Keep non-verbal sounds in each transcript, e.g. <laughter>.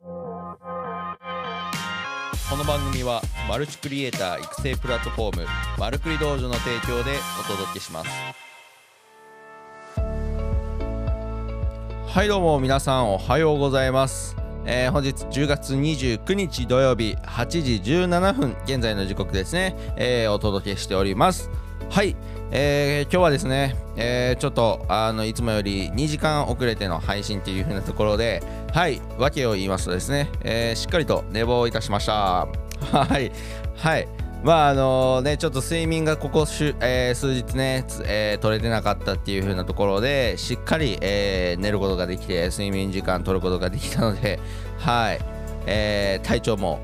この番組はマルチクリエイター育成プラットフォームマルクリ道場の提供でお届けします。はいどうも皆さんおはようございます、えー本日10月29日土曜日8時17分現在の時刻ですね、えーお届けしております。はい、えー今日はですね、えーちょっとあのいつもより2時間遅れての配信という風なところではい。訳を言いますとですね、えーしっかりと寝坊いたしました。<laughs> はい。はい。まああのねちょっと睡眠がここし、えー数日ね、えー取れてなかったっていう風なところでしっかり、えー寝ることができて睡眠時間取ることができたので <laughs> はい、えー体調も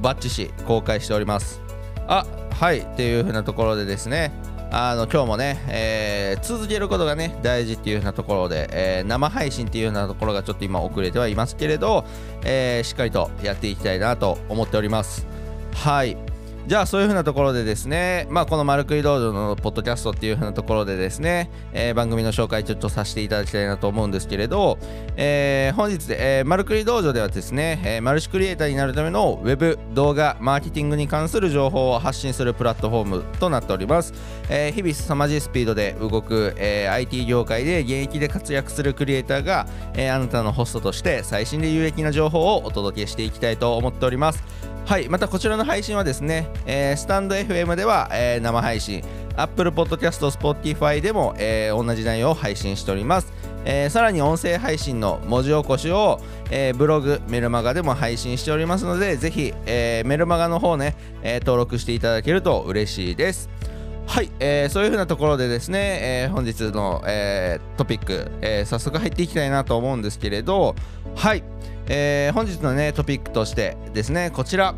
バッチし公開しております。あはいっていう風なところでですねあの今日もね、えー続けることがね大事っていう風なところで、えー生配信っていう風なところがちょっと今遅れてはいますけれど、えーしっかりとやっていきたいなと思っております。はい。じゃあそういう風なところでですね、まあ、このマルクリ道場のポッドキャストっていう風なところでですね、えー番組の紹介ちょっとさせていただきたいなと思うんですけれど、えー本日で、えーマルクリ道場ではですね、えーマルチクリエイターになるためのウェブ動画マーケティングに関する情報を発信するプラットフォームとなっております、えー日々凄まじいスピードで動く、えー IT 業界で現役で活躍するクリエイターが、えーあなたのホストとして最新で有益な情報をお届けしていきたいと思っております。はい、またこちらの配信はですね、えースタンド FM では、えー生配信、Apple Podcast、Spotify でも、えー同じ内容を配信しております。えーさらに音声配信の文字起こしを、えーブログ、メルマガでも配信しておりますので、ぜひ、えーメルマガの方ね、えー登録していただけると嬉しいです。はい、えーそういうふうなところでですね、えー本日の、えートピック、えー早速入っていきたいなと思うんですけれど、はい、えー本日のねトピックとしてですね、こちら。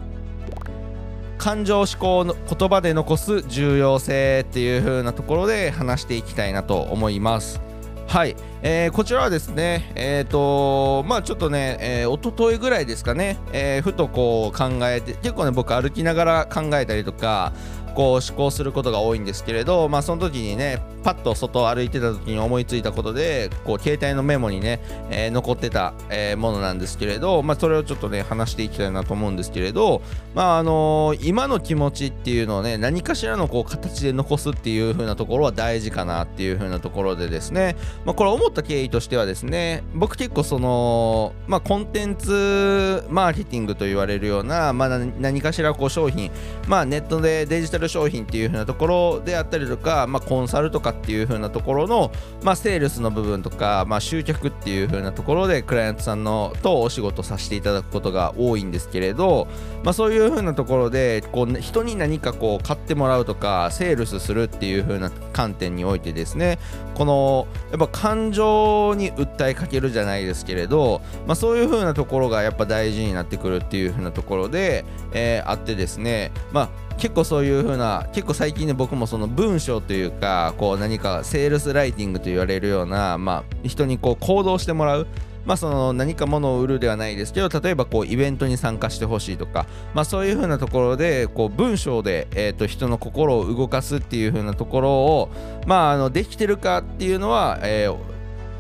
感情思考の言葉で残す重要性っていう風なところで話していきたいなと思います。はい、えーこちらはですね、えっ、とまあちょっとね、えー、一昨日ぐらいですかね、えーふとこう考えて、結構ね、僕歩きながら考えたりとか、こう思考することが多いんですけれど、まあその時にね、パッと外歩いてた時に思いついたことで、こう携帯のメモにね、えー残ってた、えーものなんですけれど、まあそれをちょっとね、話していきたいなと思うんですけれど、まああのー今の気持ちっていうのをね何かしらのこう形で残すっていう風なところは大事かなっていう風なところでですね、まあ、これ思った経緯としてはですね僕結構そのまあコンテンツマーケティングと言われるような、まあ、何何かしらこう商品まあネットでデジタル商品っていう風なところであったりとか、まあ、コンサルとかっていう風なところの、まあ、セールスの部分とか、まあ、集客っていう風なところでクライアントさんのとお仕事させていただくことが多いんですけれど、まあ、そういう風なところでこう人に何かこう買ってもらうとかセールスするっていう風な観点においてですねこのやっぱ感情に訴えかけるじゃないですけれど、まあ、そういう風なところがやっぱ大事になってくるっていう風なところで、えーあってですねまあ結構そういう風な結構最近ね僕もその文章というかこう何かセールスライティングと言われるような、まあ、人にこう行動してもらう。まあ、その何か物を売るではないですけど例えばこうイベントに参加してほしいとか、まあ、そういう風なところでこう文章で、えー、と人の心を動かすっていう風なところを、まあ、あのできてるかっていうのは、え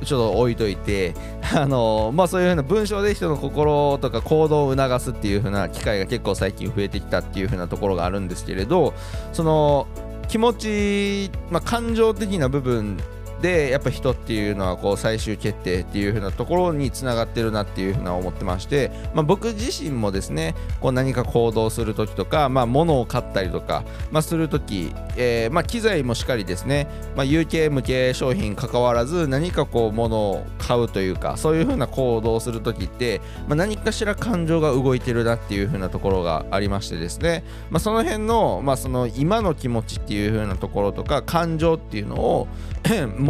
ちょっと置いといて、あのまあ、そういうふうな文章で人の心とか行動を促すっていうふうな機会が結構最近増えてきたっていうふうなところがあるんですけれどその気持ち、まあ、感情的な部分でやっぱ人っていうのはこう最終決定っていう風なところにつながってるなっていう風な思ってまして、まあ、僕自身もですねこう何か行動する時とか、まあ、物を買ったりとか、まあ、する時、えーまあ、機材もしっかりですね、まあ、有形無形商品関わらず何かこう物を買うというかそういう風な行動をする時って、ま、何かしら感情が動いてるなっていう風なところがありましてですね、ま、その辺の,、まその今の気持ちっていう風なところとか感情っていうのを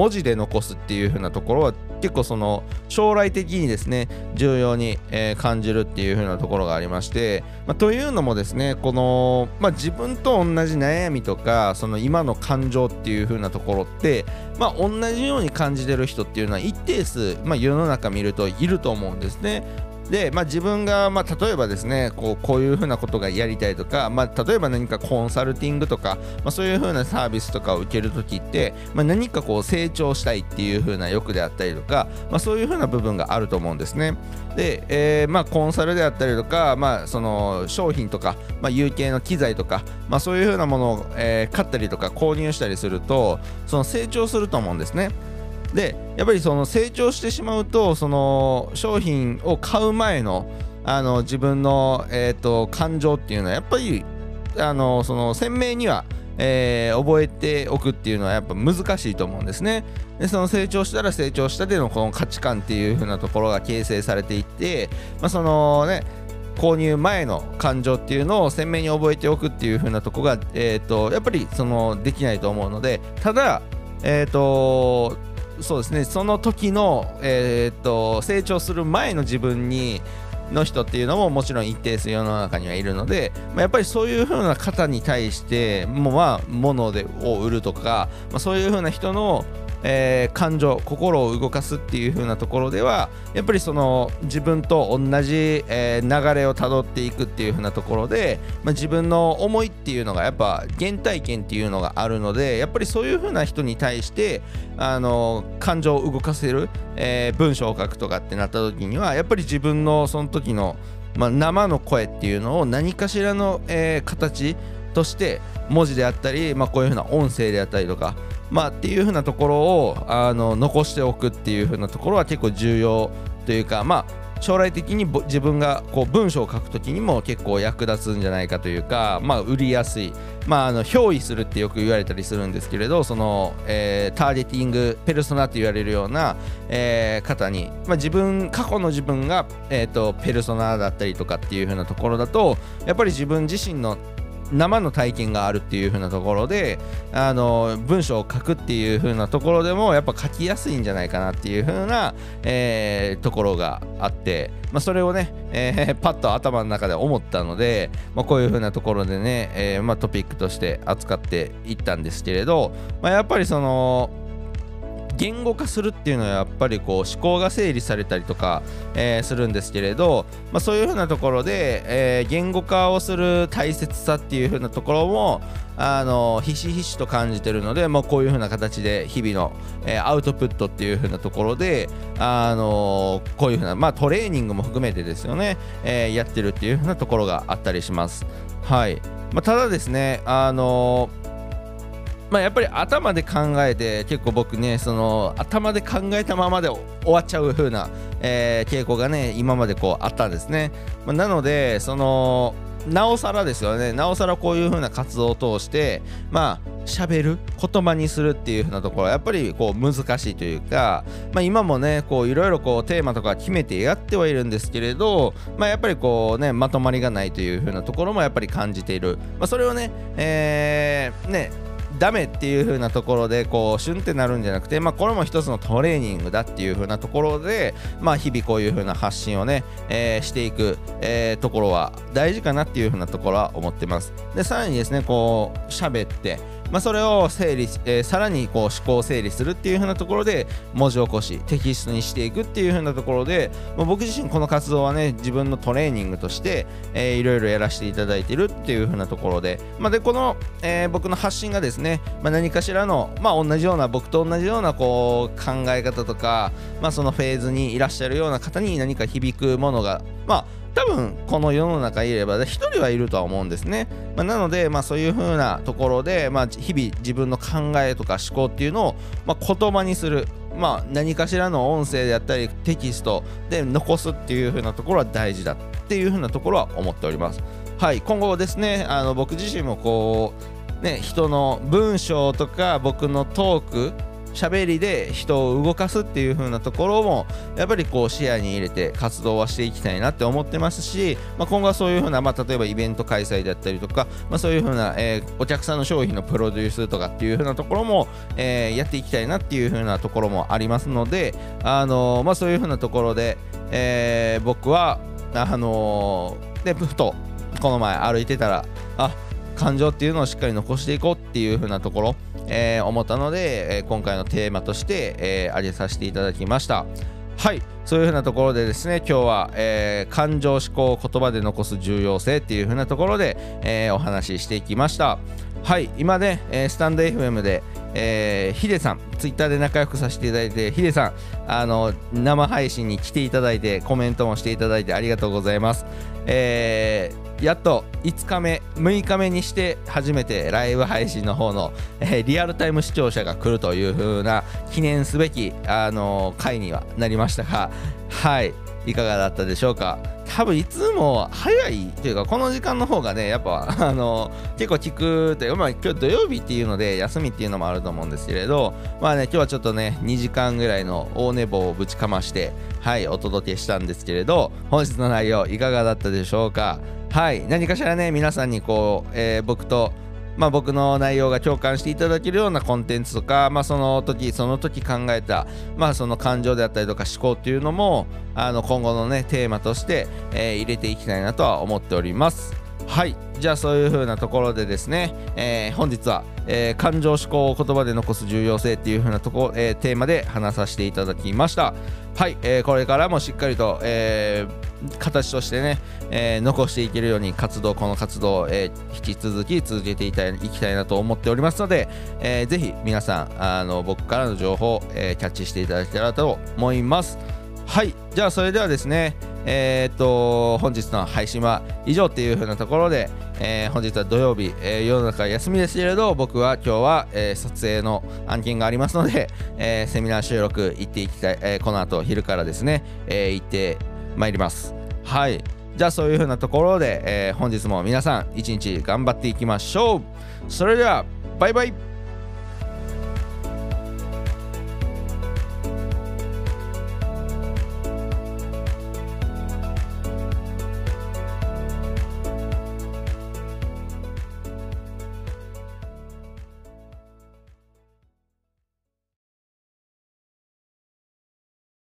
文字で残すっていう風なところは結構その将来的にですね重要に、え感じるっていう風なところがありまして、まあ、というのもですねこの、まあ、自分と同じ悩みとかその今の感情っていう風なところって、まあ、同じように感じてる人っていうのは一定数、ま、世の中見るといると思うんですね。で、まあ、自分が、まあ、例えばですねこうこういうふうなことがやりたいとか、まあ、例えば何かコンサルティングとか、まあ、そういうふうなサービスとかを受けるときって、まあ、何かこう成長したいっていうふうな欲であったりとか、まあ、そういうふうな部分があると思うんですね。で、えー、まあ、コンサルであったりとか、まあ、その商品とか、まあ、有形の機材とか、まあ、そういうふうなものを、えー、買ったりとか購入したりするとその成長すると思うんですね。でやっぱりその成長してしまうとその商品を買う前のあの自分の、えーと、感情っていうのはやっぱりあのその鮮明には、えー、覚えておくっていうのはやっぱ難しいと思うんですね。でその成長したら成長したでのこの価値観っていう風なところが形成されていって、まあ、そのね購入前の感情っていうのを鮮明に覚えておくっていう風なとこが、えーと、やっぱりそのできないと思うのでただえっ、ー、とそうですね。その時の、えー、っと成長する前の自分にの人っていうのももちろん一定数世の中にはいるので、まあ、やっぱりそういう風な方に対してもまあ物でを売るとか、まあ、そういう風な人のえー、感情心を動かすっていう風なところではやっぱりその自分と同じ、えー、流れをたどっていくっていう風なところで、まあ、自分の思いっていうのがやっぱ原体験っていうのがあるのでやっぱりそういう風な人に対してあの感情を動かせる、えー、文章を書くとかってなった時にはやっぱり自分のその時の、まあ、生の声っていうのを何かしらの、えー、形として文字であったり、まあ、こういう風な音声であったりとかまあっていう風なところをあの残しておくっていう風なところは結構重要というかまあ将来的に自分がこう文章を書くときにも結構役立つんじゃないかというか、まあ、売りやすい、まあ、あの憑依するってよく言われたりするんですけれどその、えー、ターゲティングペルソナと言われるような、えー、方に、まあ、自分過去の自分が、えーとペルソナだったりとかっていう風なところだとやっぱり自分自身の生の体験があるっていう風なところであの文章を書くっていう風なところでもやっぱ書きやすいんじゃないかなっていう風な、えー、ところがあって、まあ、それをね、えー、<laughs> パッと頭の中で思ったので、まあ、こういう風なところでね、えー、まあ、トピックとして扱っていったんですけれど、まあ、やっぱりその言語化するっていうのはやっぱりこう思考が整理されたりとか、えー、するんですけれど、まあ、そういうふうなところで、えー、言語化をする大切さっていうふうなところもあのひしひしと感じてるので、まあ、こういうふうな形で日々の、えー、アウトプットっていうふうなところで、あのこういうふうな、まあ、トレーニングも含めてですよね、え、やってるっていうふうなところがあったりします。はいまあ、ただですね、あのーまあ、やっぱり頭で考えて結構僕ねその頭で考えたままで終わっちゃう風な、えー、傾向がね今までこうあったんですね、まあ、なのでそのなおさらですよね。なおさらこういう風な活動を通してまあ喋る言葉にするっていう風なところはやっぱりこう難しいというか、まあ、今もねこういろいろこうテーマとか決めてやってはいるんですけれど、まあ、やっぱりこうねまとまりがないという風なところもやっぱり感じている、まあ、それをねえー、ねダメっていう風なところでこうシュンってなるんじゃなくて、まあ、これも一つのトレーニングだっていう風なところで、まあ、日々こういう風な発信をね、え、していく、え、ところは大事かなっていう風なところは思ってます。でさらにですねこう喋ってまあ、それを整理、えー、さらにこう思考を整理するっていう風なところで文字起こしテキストにしていくっていう風なところで、まあ、僕自身この活動はね自分のトレーニングとして、えー、いろいろやらせていただいてるっていう風なところで、まあ、でこの、えー、僕の発信がですね、まあ、何かしらの、まあ、同じような僕と同じようなこう考え方とか、まあ、そのフェーズにいらっしゃるような方に何か響くものがまあ多分この世の中にいれば1人はいるとは思うんですね、まあ、なので、まあ、そういう風なところで、まあ、日々自分の考えとか思考っていうのを、まあ、言葉にするまあ、何かしらの音声であったりテキストで残すっていう風なところは大事だっていう風なところは思っております。はい、今後ですねあの僕自身もこうね人の文章とか僕のトーク喋りで人を動かすっていう風なところもやっぱりこう視野に入れて活動はしていきたいなって思ってますし、まあ、今後はそういう風な、まあ、例えばイベント開催だったりとか、まあ、そういう風な、えー、お客さんの商品のプロデュースとかっていう風なところも、えー、やっていきたいなっていう風なところもありますので、あのー、まあ、そういう風なところで、え、僕はあのー、でふとこの前歩いてたらあ感情っていうのをしっかり残していこうっていう風なところえー、思ったので、えー、今回のテーマとして、えー、挙げさせていただきました。はいそういうふうなところでですね今日は、えー、感情思考を言葉で残す重要性っていうふうなところで、えー、お話ししていきましたはい今ね、えー、スタンド FM でえー、ヒデさん、ツイッターで仲良くさせていただいて、ヒデさん、あの生配信に来ていただいて、コメントもしていただいてありがとうございます。えー、やっと5日目、6日目にして初めてライブ配信の方の、えー、リアルタイム視聴者が来るという風な記念すべき、あの回にはなりましたが、はい、いかがだったでしょうか？多分いつも早いというかこの時間の方がねやっぱ <laughs> あの結構聞くというまあ今日土曜日っていうので休みっていうのもあると思うんですけれどまあね今日はちょっとね2時間ぐらいの大寝坊をぶちかましてはいお届けしたんですけれど本日の内容いかがだったでしょうか？はい何かしらね皆さんにこう、えー、僕とまあ、僕の内容が共感していただけるようなコンテンツとか、まあ、その時その時考えた、まあ、その感情であったりとか思考っていうのもあの今後のねテーマとして、えー、入れていきたいなとは思っております。はい。じゃあそういう風なところでですね、えー、本日は、えー、感情思考を言葉で残す重要性っていう風なとこ、えー、テーマで話させていただきました。はい、えー、これからもしっかりと、えー、形としてね、えー、残していけるように活動この活動を、えー、引き続き続けていたいきたいなと思っておりますので、えー、ぜひ皆さんあの僕からの情報を、えー、キャッチしていただけたらと思います。はい。じゃあそれではですねえー、っと本日の配信は以上っていう風なところで、えー、本日は土曜日、えー、世の中休みですけれど僕は今日は、えー、撮影の案件がありますので、えー、セミナー収録行っていきたい、えー、この後昼からですね、えー、行って参ります。はい。じゃあそういう風なところで、えー、本日も皆さん一日頑張っていきましょう。それではバイバイ。